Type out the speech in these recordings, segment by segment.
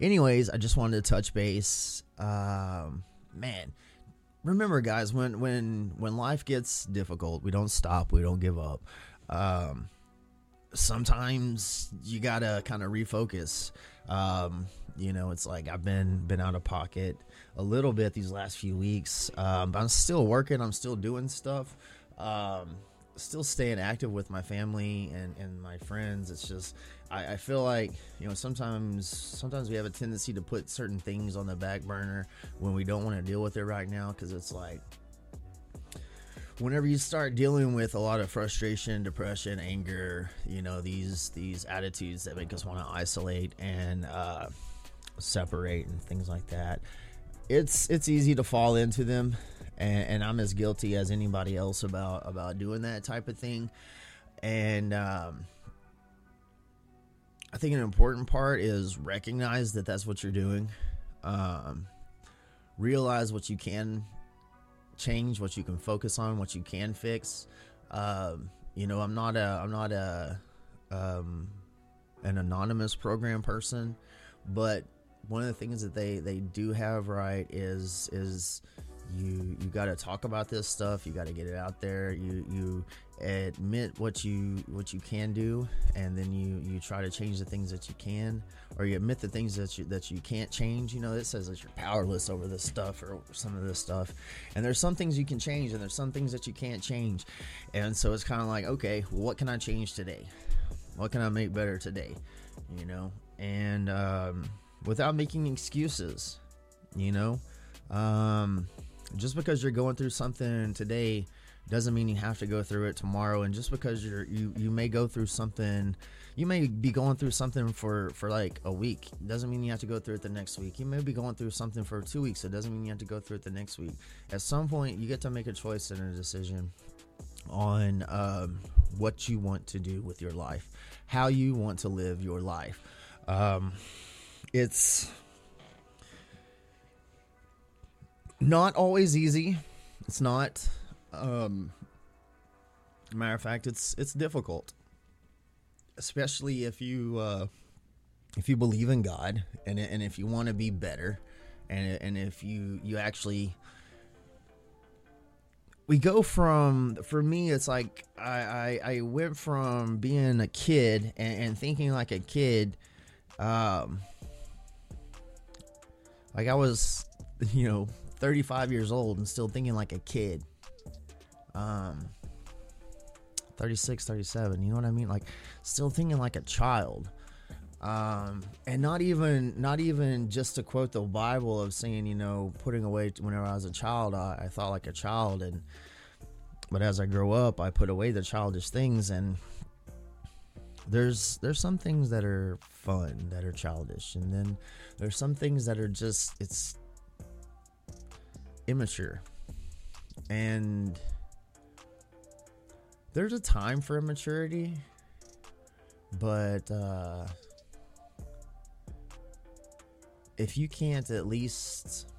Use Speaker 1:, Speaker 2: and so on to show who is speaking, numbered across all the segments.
Speaker 1: anyways, I just wanted to touch base. Um, man, remember, guys, when when when life gets difficult, we don't stop, we don't give up. Um, sometimes you gotta kind of refocus. Um, you know, it's like I've been been out of pocket a little bit these last few weeks, um, but I'm still working. I'm still doing stuff. Um, still staying active with my family and, and my friends. It's just I, I feel like you know sometimes sometimes we have a tendency to put certain things on the back burner when we don't want to deal with it right now because it's like whenever you start dealing with a lot of frustration, depression, anger, you know these these attitudes that make us want to isolate and uh, separate and things like that. It's it's easy to fall into them, and, and I'm as guilty as anybody else about about doing that type of thing. And um, I think an important part is recognize that that's what you're doing. Um, realize what you can change, what you can focus on, what you can fix. Um, you know, I'm not a I'm not a um, an anonymous program person, but one of the things that they they do have right is is you you got to talk about this stuff you got to get it out there you you admit what you what you can do and then you you try to change the things that you can or you admit the things that you that you can't change. You know it says that you're powerless over this stuff or some of this stuff. And there's some things you can change and there's some things that you can't change. And so it's kind of like okay what can i change today? What can i make better today? You know? And um without making excuses you know? Um just because you're going through something today doesn't mean you have to go through it tomorrow and just because you're you you may go through something you may be going through something for for like a week doesn't mean you have to go through it the next week you may be going through something for two weeks it doesn't mean you have to go through it the next week at some point you get to make a choice and a decision on um, what you want to do with your life how you want to live your life um, it's not always easy. It's not. Um, matter of fact, it's it's difficult, especially if you uh, if you believe in God and and if you want to be better, and and if you you actually we go from for me it's like I, I, I went from being a kid and, and, thinking like a kid um like i was you know 35 years old and still thinking like a kid. Um, 36, 37, you know what I mean? Like still thinking like a child. Um, and not even not even just to quote the Bible of saying, you know, putting away whenever I was a child, I, I thought like a child and but as I grow up, I put away the childish things and there's there's some things that are fun that are childish and then there's some things that are just it's immature. And there's a time for immaturity, but uh, if you can't at least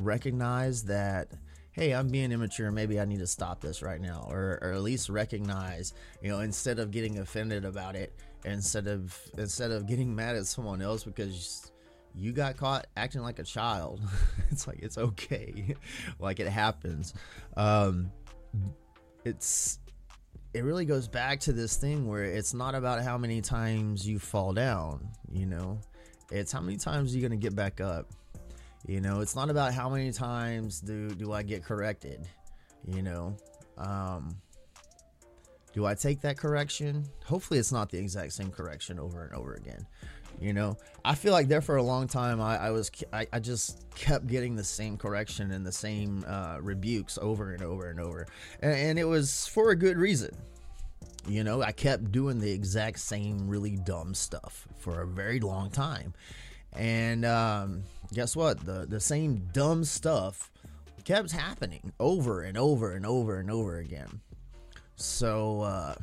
Speaker 1: recognize that hey i'm being immature maybe i need to stop this right now or, or at least recognize you know instead of getting offended about it instead of instead of getting mad at someone else because you got caught acting like a child. it's like it's okay, like it happens. Um, it's it really goes back to this thing where it's not about how many times you fall down. You know, it's how many times you're gonna get back up. You know, it's not about how many times do do I get corrected. You know, um, do I take that correction? Hopefully, it's not the exact same correction over and over again. You know, I feel like there for a long time, I, I was, I, I, just kept getting the same correction and the same uh, rebukes over and over and over, and, and it was for a good reason. You know, I kept doing the exact same really dumb stuff for a very long time, and um, guess what? The the same dumb stuff kept happening over and over and over and over again. So. Uh,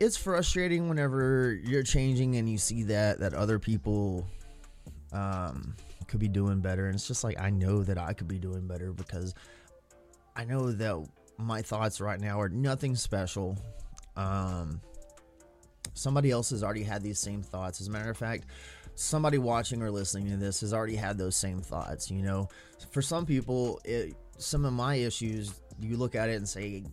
Speaker 1: it's frustrating whenever you're changing and you see that that other people um, could be doing better and it's just like i know that i could be doing better because i know that my thoughts right now are nothing special um, Somebody else has already had these same thoughts. As a matter of fact, somebody watching or listening to this has already had those same thoughts. You know, for some people, it, some of my issues, you look at it and say,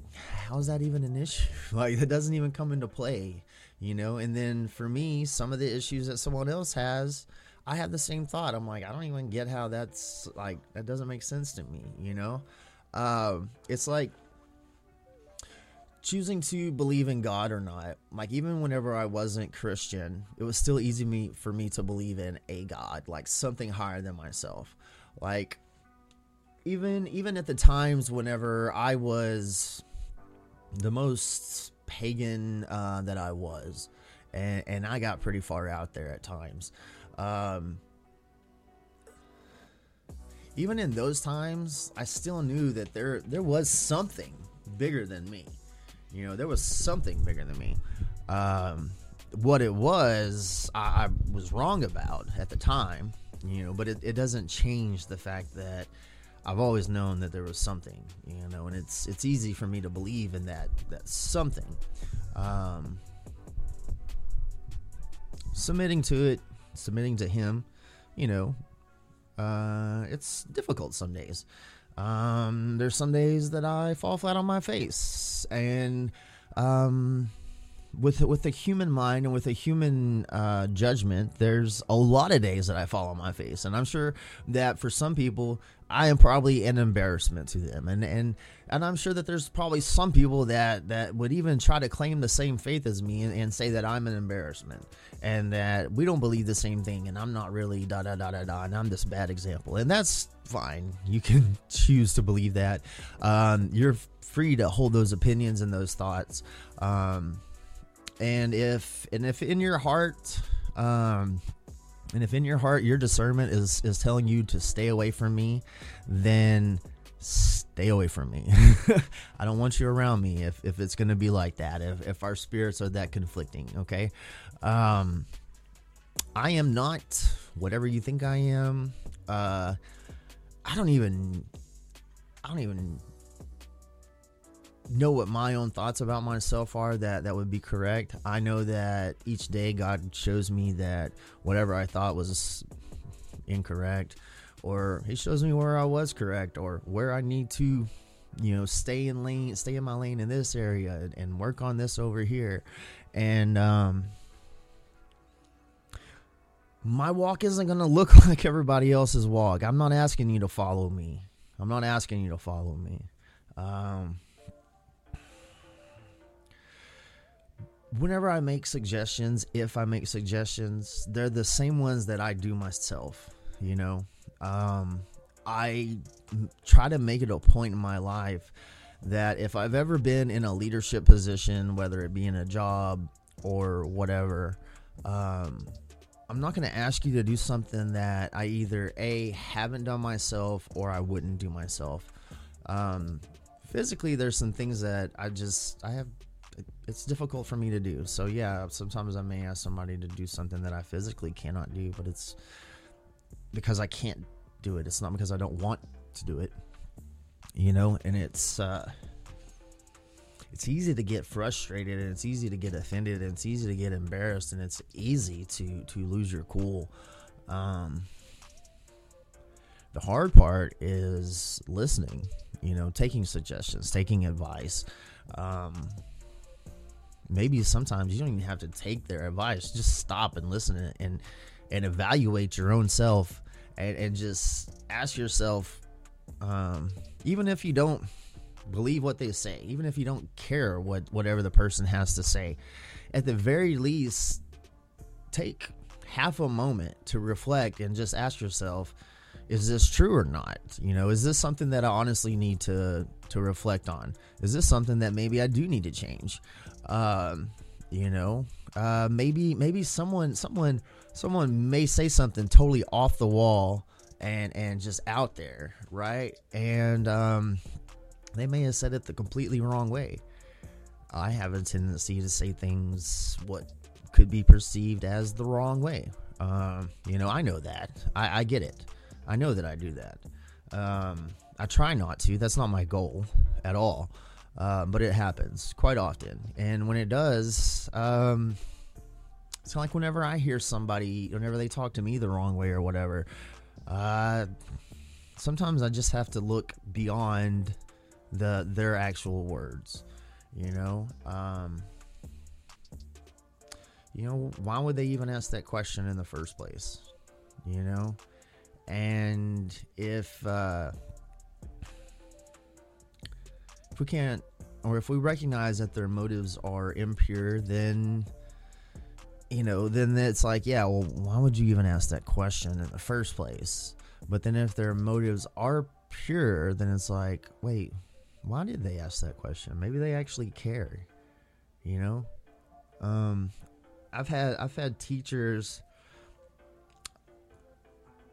Speaker 1: how's that even an issue? Like, that doesn't even come into play, you know? And then for me, some of the issues that someone else has, I have the same thought. I'm like, I don't even get how that's like, that doesn't make sense to me, you know? Um, it's like choosing to believe in God or not. Like, even whenever I wasn't Christian, it was still easy me, for me to believe in a God, like something higher than myself. Like, even even at the times whenever I was the most pagan uh, that I was, and, and I got pretty far out there at times. Um, even in those times, I still knew that there there was something bigger than me. You know, there was something bigger than me. Um, what it was, I, I, was wrong about at the time. You know, but it, it doesn't change the fact that I've always known that there was something. You know, and it's it's easy for me to believe in that that something. Um, submitting to it, submitting to Him. You know, uh, it's difficult some days. Um, there's some days that I fall flat on my face, and um, with with the human mind and with a human uh, judgment, there's a lot of days that I fall on my face, and I'm sure that for some people, I am probably an embarrassment to them, and and and I'm sure that there's probably some people that that would even try to claim the same faith as me and, and say that I'm an embarrassment and that we don't believe the same thing, and I'm not really da da da da da, and I'm this bad example, and that's fine. You can choose to believe that. Um, you're free to hold those opinions and those thoughts. Um, and if and if in your heart um and if in your heart your discernment is is telling you to stay away from me then stay away from me. I don't want you around me if, if it's to be like that if, if our spirits are that conflicting okay? Um i am not whatever you think i am. Uh i don't even i don't even know what my own thoughts about myself are that that would be correct. I know that each day God shows me that whatever I thought was incorrect or he shows me where I was correct or where I need to you know stay in lane stay in my lane in this area and work on this over here and um my walk isn't going to look like everybody else's walk. I'm not asking you to follow me. I'm not asking you to follow me. Um, whenever I make suggestions, if I make suggestions, they're the same ones that I do myself. You know, um, I try to make it a point in my life that if I've ever been in a leadership position, whether it be in a job or whatever, um, I'm not going to ask you to do something that I either a haven't done myself or I wouldn't do myself. Um, physically, there's some things that I just I have it's difficult for me to do. So yeah, sometimes I may ask somebody to do something that I physically cannot do, but it's because I can't do it. It's not because I don't want to do it. You know, and it's uh it's easy to get frustrated and it's easy to get offended and it's easy to get embarrassed and it's easy to to lose your cool. Um the hard part is listening, you know, taking suggestions, taking advice. Um maybe sometimes you don't even have to take their advice. Just stop and listen and and evaluate your own self and, and just ask yourself, um, even if you don't believe what they say, even if you don't care what whatever the person has to say, at the very least, take half a moment to reflect and just ask yourself, is this true or not? You know, is this something that I honestly need to to reflect on? Is this something that maybe I do need to change? Um, you know, uh, maybe maybe someone someone someone may say something totally off the wall and and just out there, right? And um, they may have said it the completely wrong way. I have a tendency to say things what could be perceived as the wrong way. Um, you know, I know that. I, I get it. I know that I do that. Um, I try not to. That's not my goal at all. Uh, but it happens quite often. And when it does, um, It's like whenever I hear somebody, whenever they talk to me the wrong way or whatever, uh, sometimes I just have to look beyond the their actual words. You know, um, you know, why would they even ask that question in the first place? You know, and if uh, if we can't, or if we recognize that their motives are impure, then you know, then it's like, yeah, well, why would you even ask that question in the first place? But then if their motives are pure, then it's like, wait, why did they ask that question? Maybe they actually care. You know? Um I've had I've had teachers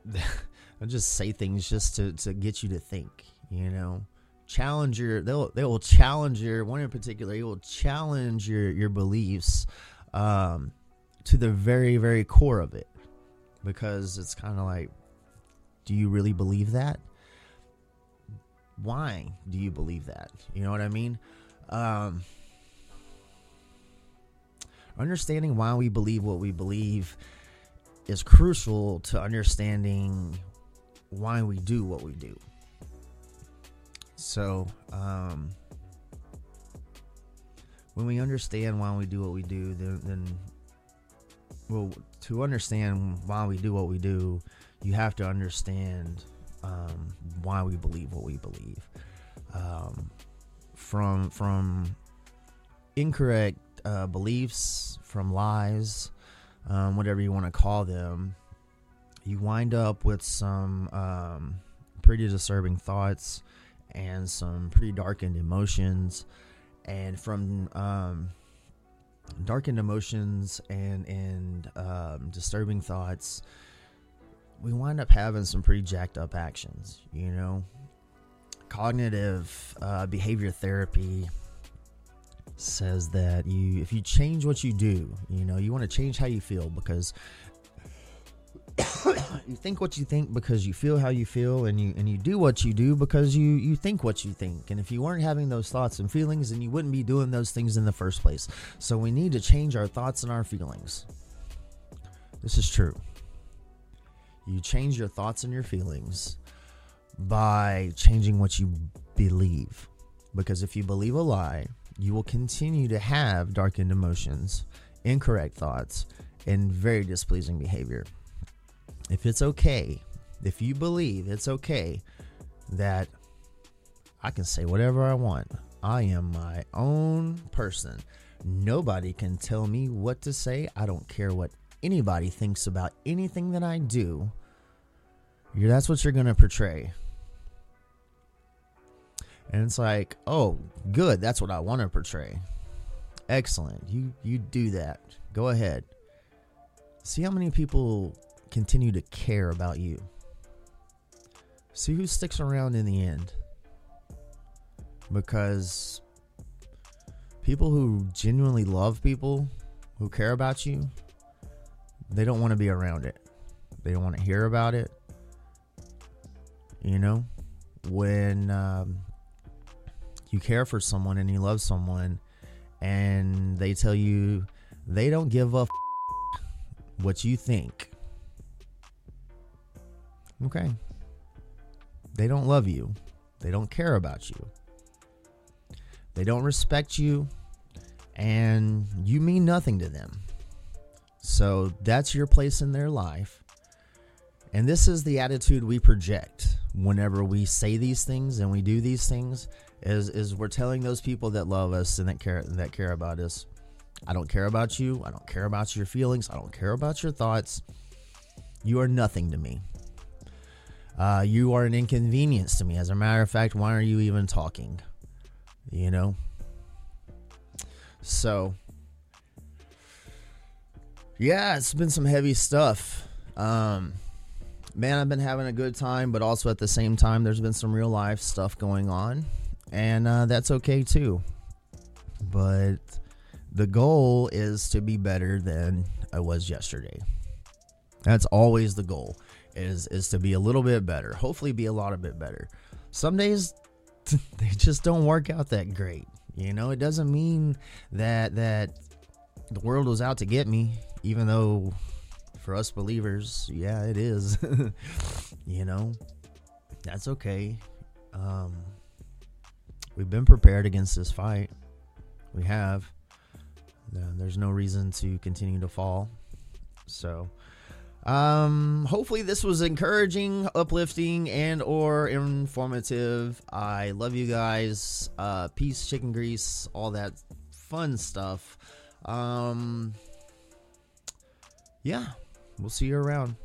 Speaker 1: I'll just say things just to, to get you to think, you know. Challenge your they'll they will challenge your one in particular, he will challenge your your beliefs um to the very, very core of it. Because it's kind of like, do you really believe that? Why do you believe that? You know what I mean? Um, understanding why we believe what we believe is crucial to understanding why we do what we do. So, um, when we understand why we do what we do, then, then well, to understand why we do what we do, you have to understand um, why we believe what we believe. Um, from from incorrect uh, beliefs, from lies, um, whatever you want to call them, you wind up with some um, pretty disturbing thoughts and some pretty darkened emotions. And from um, darkened emotions and and um, disturbing thoughts, we wind up having some pretty jacked up actions. You know, cognitive uh, behavior therapy says that you if you change what you do, you know, you want to change how you feel because you think what you think because you feel how you feel and you and you do what you do because you you think what you think. And if you weren't having those thoughts and feelings then you wouldn't be doing those things in the first place. So we need to change our thoughts and our feelings. This is true. You change your thoughts and your feelings by changing what you believe because if you believe a lie you will continue to have darkened emotions incorrect thoughts and very displeasing behavior if it's okay, if you believe it's okay that I can say whatever I want, I am my own person. Nobody can tell me what to say. I don't care what anybody thinks about anything that I do. That's what you're going to portray. And it's like, oh, good. That's what I want to portray. Excellent. You you do that. Go ahead. See how many people continue to care about you. See who sticks around in the end. Because people who genuinely love people, who care about you, they don't want to be around it. They don't want to hear about it. You know, when um, you care for someone and you love someone, and they tell you they don't give a f- what you think Okay. They don't love you. They don't care about you. They don't respect you. And you mean nothing to them. So that's your place in their life. And this is the attitude we project whenever we say these things and we do these things is is we're telling those people that love us and that care that care about us I don't care about you. I don't care about your feelings. I don't care about your thoughts. You are nothing to me. Uh, you are an inconvenience to me. As a matter of fact, why are you even talking? You know? So, yeah, it's been some heavy stuff. Um, man, I've been having a good time, but also at the same time, there's been some real life stuff going on, and uh, that's okay too. But the goal is to be better than I was yesterday. That's always the goal is is to be a little bit better. Hopefully, be a lot of bit better. Some days they just don't work out that great. You know, it doesn't mean that that the world was out to get me. even though for us believers, yeah, it is. you know, that's okay. Um, we've been prepared against this fight. We have. There's no reason to continue to fall. So, um, hopefully this was encouraging, uplifting, and or informative. I love you guys. Uh, peace, chicken grease, all that fun stuff. Um, yeah, we'll see you around.